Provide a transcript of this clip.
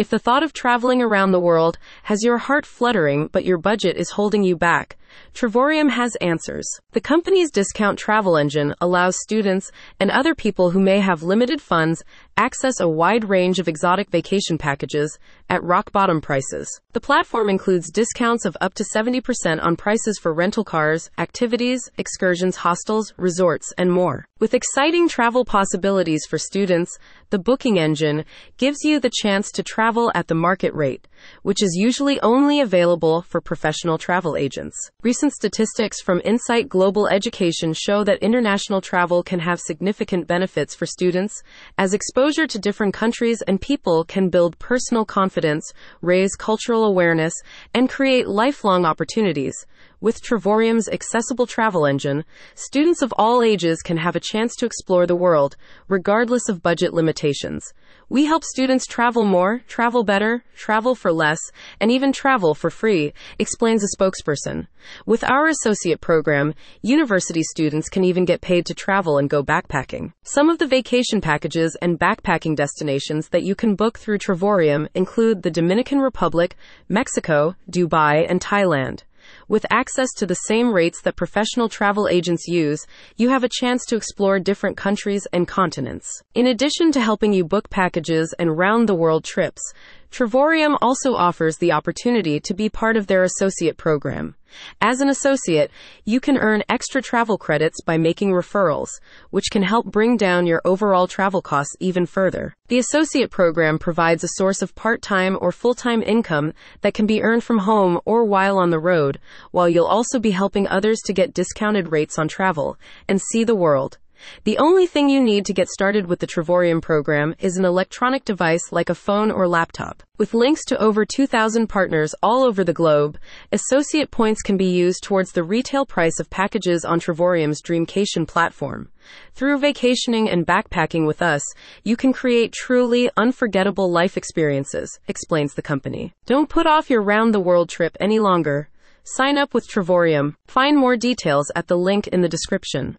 If the thought of traveling around the world has your heart fluttering but your budget is holding you back, Travorium has answers. The company's discount travel engine allows students and other people who may have limited funds access a wide range of exotic vacation packages at rock bottom prices. The platform includes discounts of up to 70% on prices for rental cars, activities, excursions, hostels, resorts, and more. With exciting travel possibilities for students, the booking engine gives you the chance to travel at the market rate, which is usually only available for professional travel agents. Recent statistics from Insight Global Education show that international travel can have significant benefits for students, as exposure to different countries and people can build personal confidence, raise cultural awareness, and create lifelong opportunities. With Travorium's accessible travel engine, students of all ages can have a chance to explore the world, regardless of budget limitations. We help students travel more, travel better, travel for less, and even travel for free, explains a spokesperson. With our associate program, university students can even get paid to travel and go backpacking. Some of the vacation packages and backpacking destinations that you can book through Travorium include the Dominican Republic, Mexico, Dubai, and Thailand. With access to the same rates that professional travel agents use, you have a chance to explore different countries and continents. In addition to helping you book packages and round the world trips, Travorium also offers the opportunity to be part of their associate program. As an associate, you can earn extra travel credits by making referrals, which can help bring down your overall travel costs even further. The associate program provides a source of part-time or full-time income that can be earned from home or while on the road, while you'll also be helping others to get discounted rates on travel and see the world. The only thing you need to get started with the Travorium program is an electronic device like a phone or laptop. With links to over 2,000 partners all over the globe, associate points can be used towards the retail price of packages on Travorium's Dreamcation platform. Through vacationing and backpacking with us, you can create truly unforgettable life experiences, explains the company. Don't put off your round the world trip any longer. Sign up with Travorium. Find more details at the link in the description.